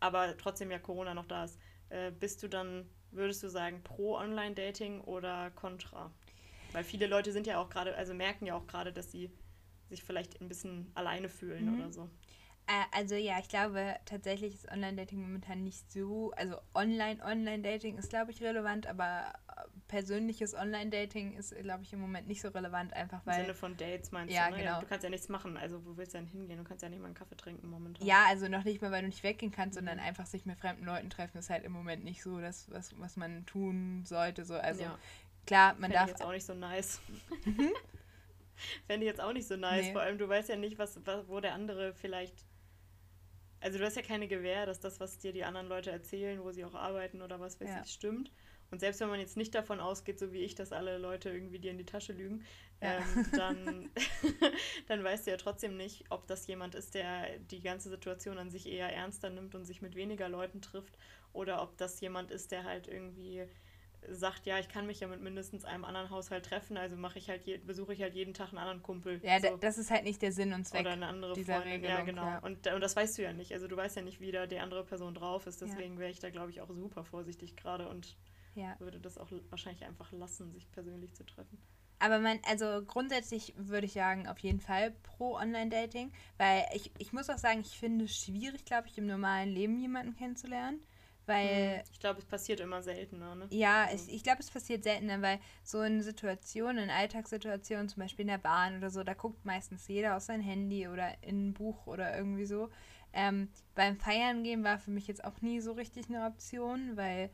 aber trotzdem ja Corona noch da ist, äh, bist du dann, würdest du sagen, pro Online-Dating oder contra? Weil viele Leute sind ja auch gerade, also merken ja auch gerade, dass sie sich vielleicht ein bisschen alleine fühlen mhm. oder so. Äh, also ja, ich glaube tatsächlich ist Online-Dating momentan nicht so, also Online-Online-Dating ist glaube ich relevant, aber persönliches Online-Dating ist glaube ich im Moment nicht so relevant, einfach weil... Im Sinne von Dates meinst ja, du, ne? Genau. Du kannst ja nichts machen, also wo willst du denn hingehen? Du kannst ja nicht mal einen Kaffee trinken momentan. Ja, also noch nicht mal, weil du nicht weggehen kannst, mhm. sondern einfach sich mit fremden Leuten treffen ist halt im Moment nicht so das, was, was man tun sollte. So. Also ja. klar, man Fänd darf... Ich jetzt auch nicht so nice. Mhm. Fände ich jetzt auch nicht so nice, nee. vor allem du weißt ja nicht, was, was, wo der andere vielleicht also du hast ja keine Gewähr, dass das, was dir die anderen Leute erzählen, wo sie auch arbeiten oder was weiß ja. ich, stimmt. Und selbst wenn man jetzt nicht davon ausgeht, so wie ich, dass alle Leute irgendwie dir in die Tasche lügen, ja. ähm, dann, dann weißt du ja trotzdem nicht, ob das jemand ist, der die ganze Situation an sich eher ernster nimmt und sich mit weniger Leuten trifft, oder ob das jemand ist, der halt irgendwie sagt, ja, ich kann mich ja mit mindestens einem anderen Haushalt treffen, also mache ich halt je, besuche ich halt jeden Tag einen anderen Kumpel. Ja, so. das ist halt nicht der Sinn und Zweck Oder eine andere dieser Freundin. Regelung. Ja, genau. Ja. Und, und das weißt du ja nicht. Also du weißt ja nicht, wie da die andere Person drauf ist. Deswegen ja. wäre ich da, glaube ich, auch super vorsichtig gerade und ja. würde das auch wahrscheinlich einfach lassen, sich persönlich zu treffen. Aber man, also grundsätzlich würde ich sagen, auf jeden Fall pro Online-Dating, weil ich, ich muss auch sagen, ich finde es schwierig, glaube ich, im normalen Leben jemanden kennenzulernen. Weil. Hm, ich glaube, es passiert immer seltener, ne? Ja, ich, ich glaube, es passiert seltener, weil so in Situationen, in Alltagssituationen, zum Beispiel in der Bahn oder so, da guckt meistens jeder auf sein Handy oder in ein Buch oder irgendwie so. Ähm, beim Feiern gehen war für mich jetzt auch nie so richtig eine Option, weil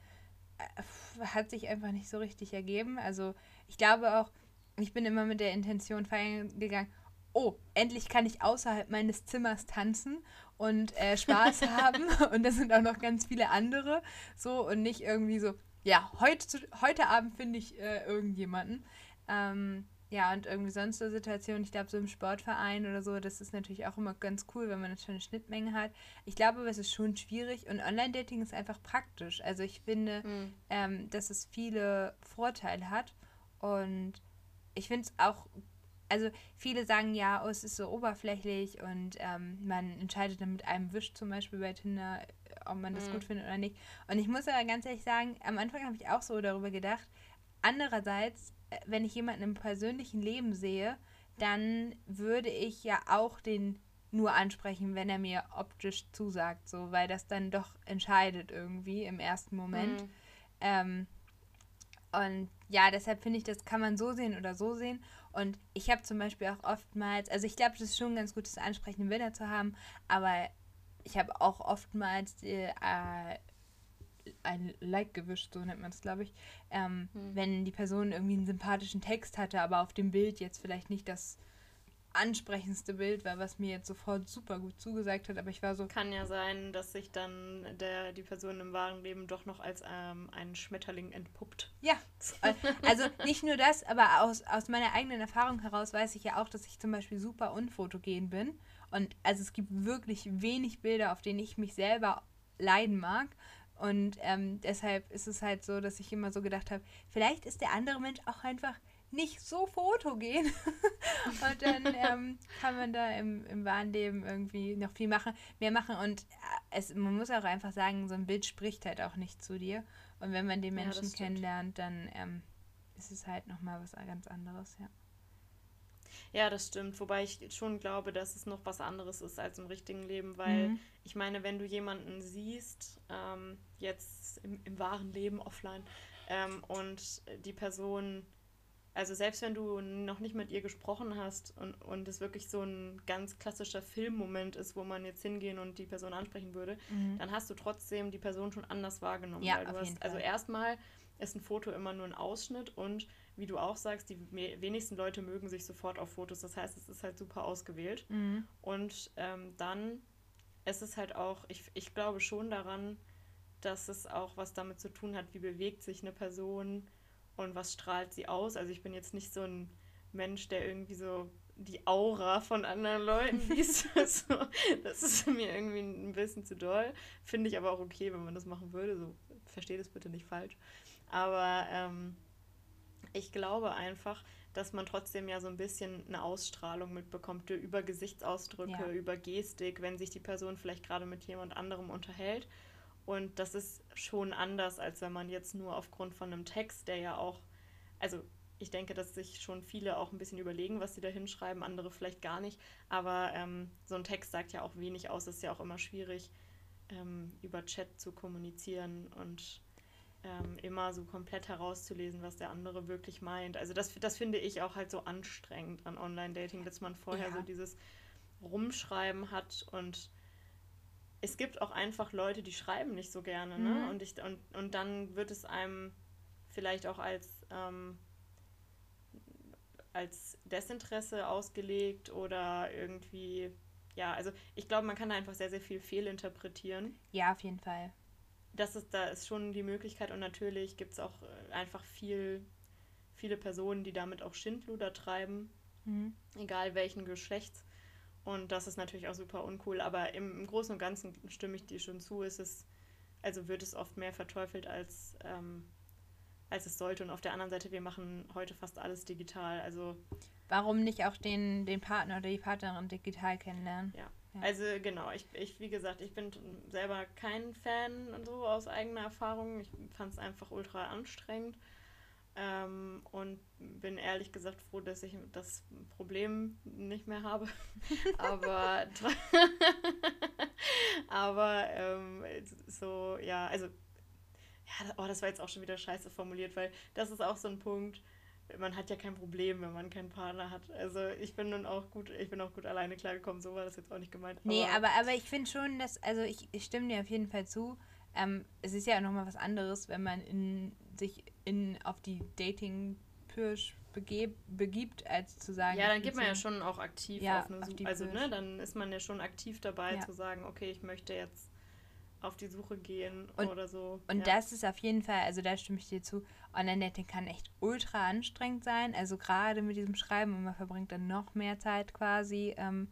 hat sich einfach nicht so richtig ergeben. Also ich glaube auch, ich bin immer mit der Intention feiern gegangen, oh, endlich kann ich außerhalb meines Zimmers tanzen und äh, Spaß haben. Und das sind auch noch ganz viele andere. So und nicht irgendwie so, ja, heute, heute Abend finde ich äh, irgendjemanden. Ähm, ja, und irgendwie sonst so Situationen, ich glaube, so im Sportverein oder so, das ist natürlich auch immer ganz cool, wenn man schon eine Schnittmenge hat. Ich glaube aber, es ist schon schwierig und Online-Dating ist einfach praktisch. Also ich finde, mhm. ähm, dass es viele Vorteile hat und ich finde es auch also viele sagen ja, oh, es ist so oberflächlich und ähm, man entscheidet dann mit einem Wisch zum Beispiel bei Tinder, ob man das mhm. gut findet oder nicht. Und ich muss aber ganz ehrlich sagen, am Anfang habe ich auch so darüber gedacht. Andererseits, wenn ich jemanden im persönlichen Leben sehe, dann würde ich ja auch den nur ansprechen, wenn er mir optisch zusagt, so, weil das dann doch entscheidet irgendwie im ersten Moment. Mhm. Ähm, und ja, deshalb finde ich, das kann man so sehen oder so sehen. Und ich habe zum Beispiel auch oftmals, also ich glaube, das ist schon ganz gut, das ansprechende Bilder zu haben, aber ich habe auch oftmals die, äh, ein Like gewischt, so nennt man es, glaube ich. Ähm, hm. Wenn die Person irgendwie einen sympathischen Text hatte, aber auf dem Bild jetzt vielleicht nicht das ansprechendste Bild war, was mir jetzt sofort super gut zugesagt hat, aber ich war so. Kann ja sein, dass sich dann der, die Person im wahren Leben doch noch als ähm, ein Schmetterling entpuppt. Ja, also nicht nur das, aber aus, aus meiner eigenen Erfahrung heraus weiß ich ja auch, dass ich zum Beispiel super unfotogen bin. Und also es gibt wirklich wenig Bilder, auf denen ich mich selber leiden mag. Und ähm, deshalb ist es halt so, dass ich immer so gedacht habe, vielleicht ist der andere Mensch auch einfach nicht so fotogen. und dann ähm, kann man da im, im wahren Leben irgendwie noch viel machen, mehr machen. Und äh, es, man muss auch einfach sagen, so ein Bild spricht halt auch nicht zu dir. Und wenn man den Menschen ja, kennenlernt, dann ähm, ist es halt nochmal was ganz anderes, ja. Ja, das stimmt. Wobei ich schon glaube, dass es noch was anderes ist als im richtigen Leben, weil mhm. ich meine, wenn du jemanden siehst, ähm, jetzt im, im, wahren Leben offline, ähm, und die Person also selbst wenn du noch nicht mit ihr gesprochen hast und, und es wirklich so ein ganz klassischer Filmmoment ist, wo man jetzt hingehen und die Person ansprechen würde, mhm. dann hast du trotzdem die Person schon anders wahrgenommen. Ja, auf hast, jeden also Fall. Also erstmal ist ein Foto immer nur ein Ausschnitt und wie du auch sagst, die wenigsten Leute mögen sich sofort auf Fotos. Das heißt, es ist halt super ausgewählt. Mhm. Und ähm, dann ist es halt auch, ich, ich glaube schon daran, dass es auch was damit zu tun hat, wie bewegt sich eine Person, und was strahlt sie aus. Also ich bin jetzt nicht so ein Mensch, der irgendwie so die Aura von anderen Leuten liest. also, das ist mir irgendwie ein bisschen zu doll. Finde ich aber auch okay, wenn man das machen würde. So, versteht es bitte nicht falsch. Aber ähm, ich glaube einfach, dass man trotzdem ja so ein bisschen eine Ausstrahlung mitbekommt über Gesichtsausdrücke, ja. über Gestik, wenn sich die Person vielleicht gerade mit jemand anderem unterhält. Und das ist schon anders, als wenn man jetzt nur aufgrund von einem Text, der ja auch, also ich denke, dass sich schon viele auch ein bisschen überlegen, was sie da hinschreiben, andere vielleicht gar nicht. Aber ähm, so ein Text sagt ja auch wenig aus. Es ist ja auch immer schwierig, ähm, über Chat zu kommunizieren und ähm, immer so komplett herauszulesen, was der andere wirklich meint. Also das, das finde ich auch halt so anstrengend an Online-Dating, dass man vorher ja. so dieses Rumschreiben hat und es gibt auch einfach Leute, die schreiben nicht so gerne, ne? Mhm. Und, ich, und, und dann wird es einem vielleicht auch als, ähm, als Desinteresse ausgelegt oder irgendwie, ja, also ich glaube, man kann da einfach sehr, sehr viel fehlinterpretieren. Ja, auf jeden Fall. Das ist, da ist schon die Möglichkeit und natürlich gibt es auch äh, einfach viel, viele Personen, die damit auch Schindluder treiben, mhm. egal welchen Geschlechts. Und das ist natürlich auch super uncool. Aber im, im Großen und Ganzen stimme ich dir schon zu, ist es, also wird es oft mehr verteufelt als, ähm, als es sollte. Und auf der anderen Seite, wir machen heute fast alles digital. Also warum nicht auch den, den Partner oder die Partnerin digital kennenlernen? Ja. Ja. Also genau, ich, ich, wie gesagt, ich bin selber kein Fan und so aus eigener Erfahrung. Ich fand es einfach ultra anstrengend. Ähm, und bin ehrlich gesagt froh, dass ich das Problem nicht mehr habe. aber aber ähm, so, ja, also, ja, oh, das war jetzt auch schon wieder scheiße formuliert, weil das ist auch so ein Punkt, man hat ja kein Problem, wenn man keinen Partner hat. Also ich bin nun auch gut, ich bin auch gut alleine klargekommen, so war das jetzt auch nicht gemeint. Nee, aber, aber, aber ich finde schon, dass, also ich, ich stimme dir auf jeden Fall zu. Ähm, es ist ja auch nochmal was anderes, wenn man in sich in, auf die Dating-Pirsch begibt, als zu sagen. Ja, dann geht man ja schon auch aktiv ja, auf eine Suche. Also, ne, dann ist man ja schon aktiv dabei ja. zu sagen, okay, ich möchte jetzt auf die Suche gehen und, oder so. Und ja. das ist auf jeden Fall, also da stimme ich dir zu, Online-Dating kann echt ultra anstrengend sein. Also gerade mit diesem Schreiben und man verbringt dann noch mehr Zeit quasi ähm,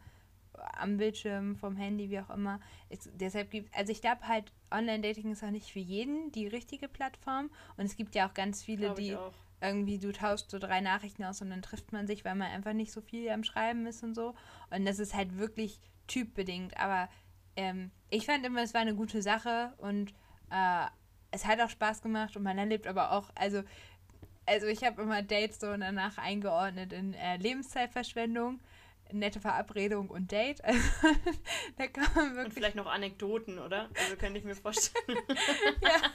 am Bildschirm, vom Handy, wie auch immer. Es, deshalb gibt also ich glaube halt, Online-Dating ist auch nicht für jeden die richtige Plattform. Und es gibt ja auch ganz viele, die irgendwie, du tauschst so drei Nachrichten aus und dann trifft man sich, weil man einfach nicht so viel am Schreiben ist und so. Und das ist halt wirklich typbedingt. Aber ähm, ich fand immer, es war eine gute Sache und äh, es hat auch Spaß gemacht und man erlebt aber auch, also, also ich habe immer Dates so danach eingeordnet in äh, Lebenszeitverschwendung nette Verabredung und Date. Also da kann man wirklich. Und vielleicht noch Anekdoten, oder? Also könnte ich mir vorstellen. ja.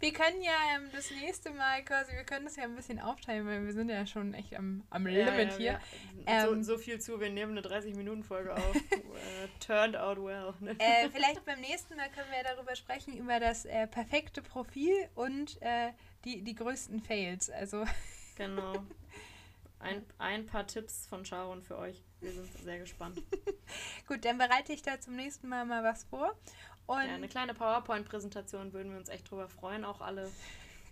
Wir können ja ähm, das nächste Mal quasi, wir können das ja ein bisschen aufteilen, weil wir sind ja schon echt am, am ja, Limit ja, hier. Ja. Ähm, so, so, viel zu, wir nehmen eine 30-Minuten-Folge auf. uh, turned out well. äh, vielleicht beim nächsten Mal können wir darüber sprechen, über das äh, perfekte Profil und äh, die, die größten Fails. Also. Genau. Ein, ein paar Tipps von Sharon für euch. Wir sind sehr gespannt. Gut, dann bereite ich da zum nächsten Mal mal was vor. Und ja, eine kleine PowerPoint-Präsentation würden wir uns echt drüber freuen, auch alle.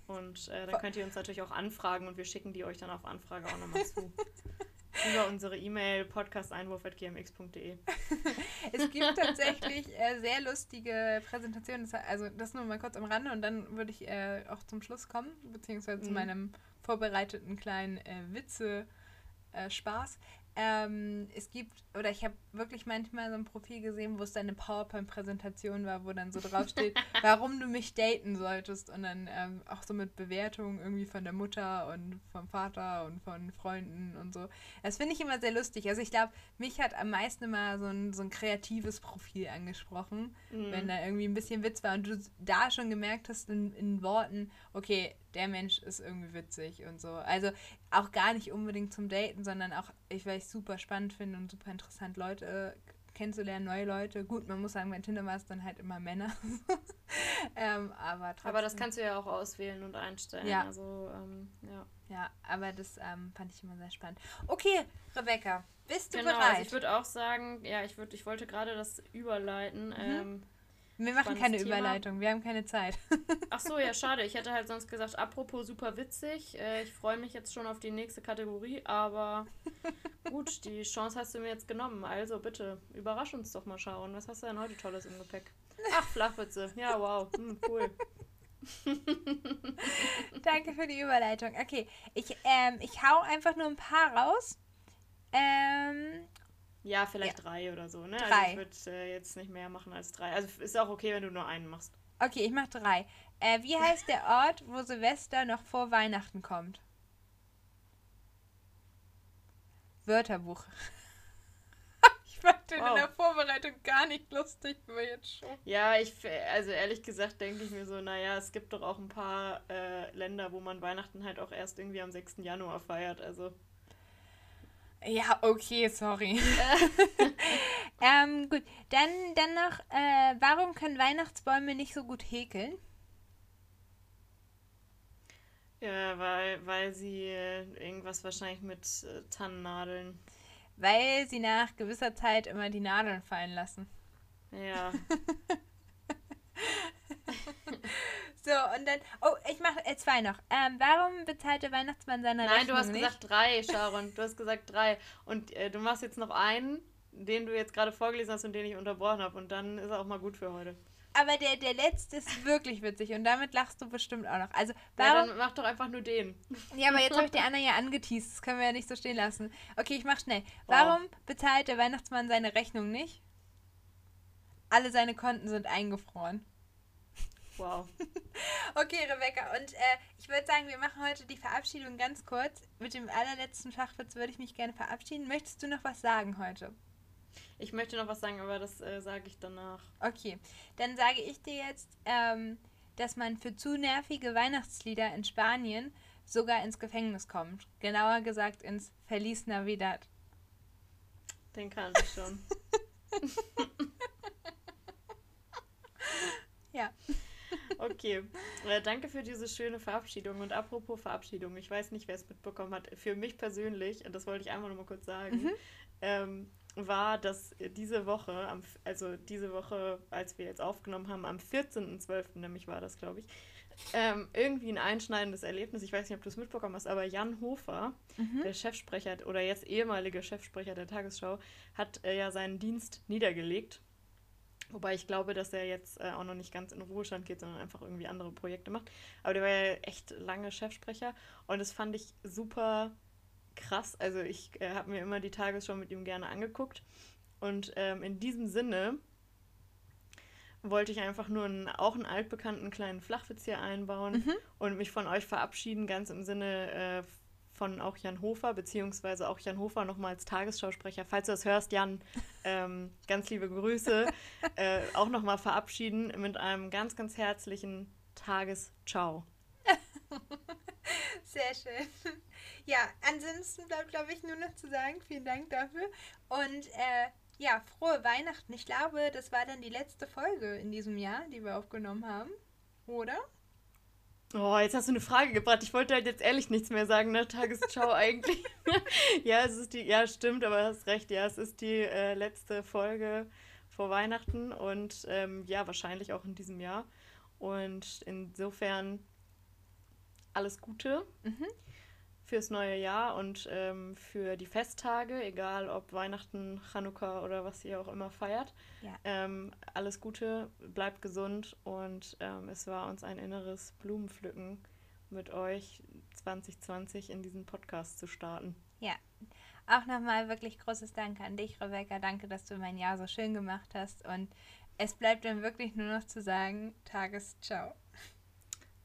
Und äh, dann könnt ihr uns natürlich auch anfragen und wir schicken die euch dann auf Anfrage auch nochmal zu. Über unsere E-Mail podcasteinwurf.gmx.de. es gibt tatsächlich äh, sehr lustige Präsentationen. Also das nur mal kurz am Rande und dann würde ich äh, auch zum Schluss kommen, beziehungsweise mhm. zu meinem vorbereiteten kleinen äh, Witze-Spaß. Ähm, es gibt, oder ich habe wirklich manchmal so ein Profil gesehen, wo es dann eine PowerPoint-Präsentation war, wo dann so draufsteht, warum du mich daten solltest. Und dann ähm, auch so mit Bewertungen irgendwie von der Mutter und vom Vater und von Freunden und so. Das finde ich immer sehr lustig. Also ich glaube, mich hat am meisten immer so ein, so ein kreatives Profil angesprochen, mhm. wenn da irgendwie ein bisschen Witz war und du da schon gemerkt hast in, in Worten, okay, der Mensch ist irgendwie witzig und so. Also auch gar nicht unbedingt zum Daten, sondern auch, ich, weil ich super spannend finde und super interessant, Leute äh, kennenzulernen, neue Leute. Gut, man muss sagen, bei Tinder war es dann halt immer Männer. ähm, aber, trotzdem, aber das kannst du ja auch auswählen und einstellen. Ja. Also, ähm, ja. Ja, aber das ähm, fand ich immer sehr spannend. Okay, Rebecca, bist du genau, bereit? Also ich würde auch sagen, ja, ich, würd, ich wollte gerade das überleiten. Mhm. Wir machen keine Thema. Überleitung, wir haben keine Zeit. Ach so, ja, schade. Ich hätte halt sonst gesagt, apropos super witzig. Äh, ich freue mich jetzt schon auf die nächste Kategorie, aber gut, die Chance hast du mir jetzt genommen. Also bitte, überrasch uns doch mal schauen. Was hast du denn heute Tolles im Gepäck? Ach, Flachwitze. Ja, wow. Hm, cool. Danke für die Überleitung. Okay, ich, ähm, ich hau einfach nur ein paar raus. Ähm, ja, vielleicht ja. drei oder so, ne? Also drei. Also ich würde äh, jetzt nicht mehr machen als drei. Also ist auch okay, wenn du nur einen machst. Okay, ich mach drei. Äh, wie heißt der Ort, wo Silvester noch vor Weihnachten kommt? Wörterbuch. ich fand den wow. in der Vorbereitung gar nicht lustig, aber jetzt schon. Ja, ich, also ehrlich gesagt denke ich mir so, naja, es gibt doch auch ein paar äh, Länder, wo man Weihnachten halt auch erst irgendwie am 6. Januar feiert, also. Ja, okay, sorry. ähm, gut, dann, dann noch, äh, warum können Weihnachtsbäume nicht so gut häkeln? Ja, weil, weil sie äh, irgendwas wahrscheinlich mit äh, Tannennadeln. Weil sie nach gewisser Zeit immer die Nadeln fallen lassen. Ja. So, und dann. Oh, ich mache äh, zwei noch. Ähm, warum bezahlt der Weihnachtsmann seine Nein, Rechnung du hast nicht? gesagt drei, Sharon. Du hast gesagt drei. Und äh, du machst jetzt noch einen, den du jetzt gerade vorgelesen hast und den ich unterbrochen habe. Und dann ist er auch mal gut für heute. Aber der, der letzte ist wirklich witzig und damit lachst du bestimmt auch noch. Also, warum. Ja, dann mach doch einfach nur den. Ja, aber jetzt habe ich die anderen ja angeteased. Das können wir ja nicht so stehen lassen. Okay, ich mach schnell. Warum wow. bezahlt der Weihnachtsmann seine Rechnung nicht? Alle seine Konten sind eingefroren. Wow. okay, Rebecca. Und äh, ich würde sagen, wir machen heute die Verabschiedung ganz kurz. Mit dem allerletzten Fachwitz würde ich mich gerne verabschieden. Möchtest du noch was sagen heute? Ich möchte noch was sagen, aber das äh, sage ich danach. Okay, dann sage ich dir jetzt, ähm, dass man für zu nervige Weihnachtslieder in Spanien sogar ins Gefängnis kommt. Genauer gesagt ins Feliz Navidad. Den kannte ich schon. ja. Okay, äh, danke für diese schöne Verabschiedung. Und apropos Verabschiedung, ich weiß nicht, wer es mitbekommen hat. Für mich persönlich, und das wollte ich einfach nur mal kurz sagen, mhm. ähm, war, dass diese Woche, am, also diese Woche, als wir jetzt aufgenommen haben, am 14.12. nämlich war das, glaube ich, ähm, irgendwie ein einschneidendes Erlebnis. Ich weiß nicht, ob du es mitbekommen hast, aber Jan Hofer, mhm. der Chefsprecher oder jetzt ehemaliger Chefsprecher der Tagesschau, hat äh, ja seinen Dienst niedergelegt Wobei ich glaube, dass er jetzt äh, auch noch nicht ganz in Ruhestand geht, sondern einfach irgendwie andere Projekte macht. Aber der war ja echt lange Chefsprecher und das fand ich super krass. Also ich äh, habe mir immer die Tagesschau mit ihm gerne angeguckt. Und ähm, in diesem Sinne wollte ich einfach nur einen, auch einen altbekannten kleinen Flachwitz hier einbauen mhm. und mich von euch verabschieden, ganz im Sinne äh, von auch Jan Hofer, beziehungsweise auch Jan Hofer nochmal als Tagesschausprecher. Falls du das hörst, Jan, ähm, ganz liebe Grüße. äh, auch nochmal verabschieden mit einem ganz, ganz herzlichen Tagesciao. Sehr schön. Ja, ansonsten bleibt, glaube ich, nur noch zu sagen, vielen Dank dafür. Und äh, ja, frohe Weihnachten. Ich glaube, das war dann die letzte Folge in diesem Jahr, die wir aufgenommen haben. Oder? Oh, jetzt hast du eine Frage gebracht. Ich wollte halt jetzt ehrlich nichts mehr sagen, ne? Tagesschau eigentlich. ja, es ist die, ja, stimmt, aber du hast recht, ja, es ist die äh, letzte Folge vor Weihnachten und ähm, ja, wahrscheinlich auch in diesem Jahr. Und insofern alles Gute. Mhm fürs neue Jahr und ähm, für die Festtage, egal ob Weihnachten, Chanukka oder was ihr auch immer feiert. Ja. Ähm, alles Gute, bleibt gesund und ähm, es war uns ein inneres Blumenpflücken mit euch 2020 in diesen Podcast zu starten. Ja, auch nochmal wirklich großes Danke an dich, Rebecca. Danke, dass du mein Jahr so schön gemacht hast und es bleibt dann wirklich nur noch zu sagen, Tagesciao.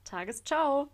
Tagesciao.